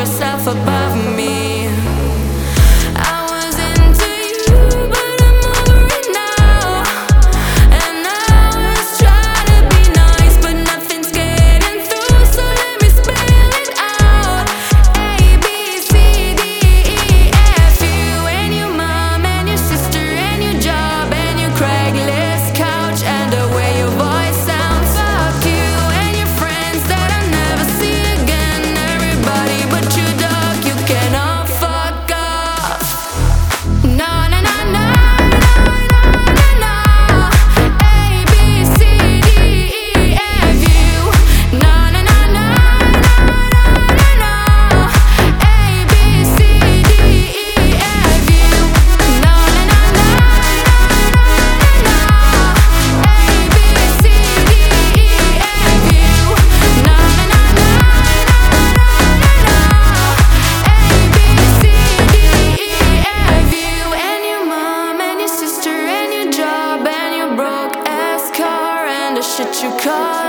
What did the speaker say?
yourself above me. You call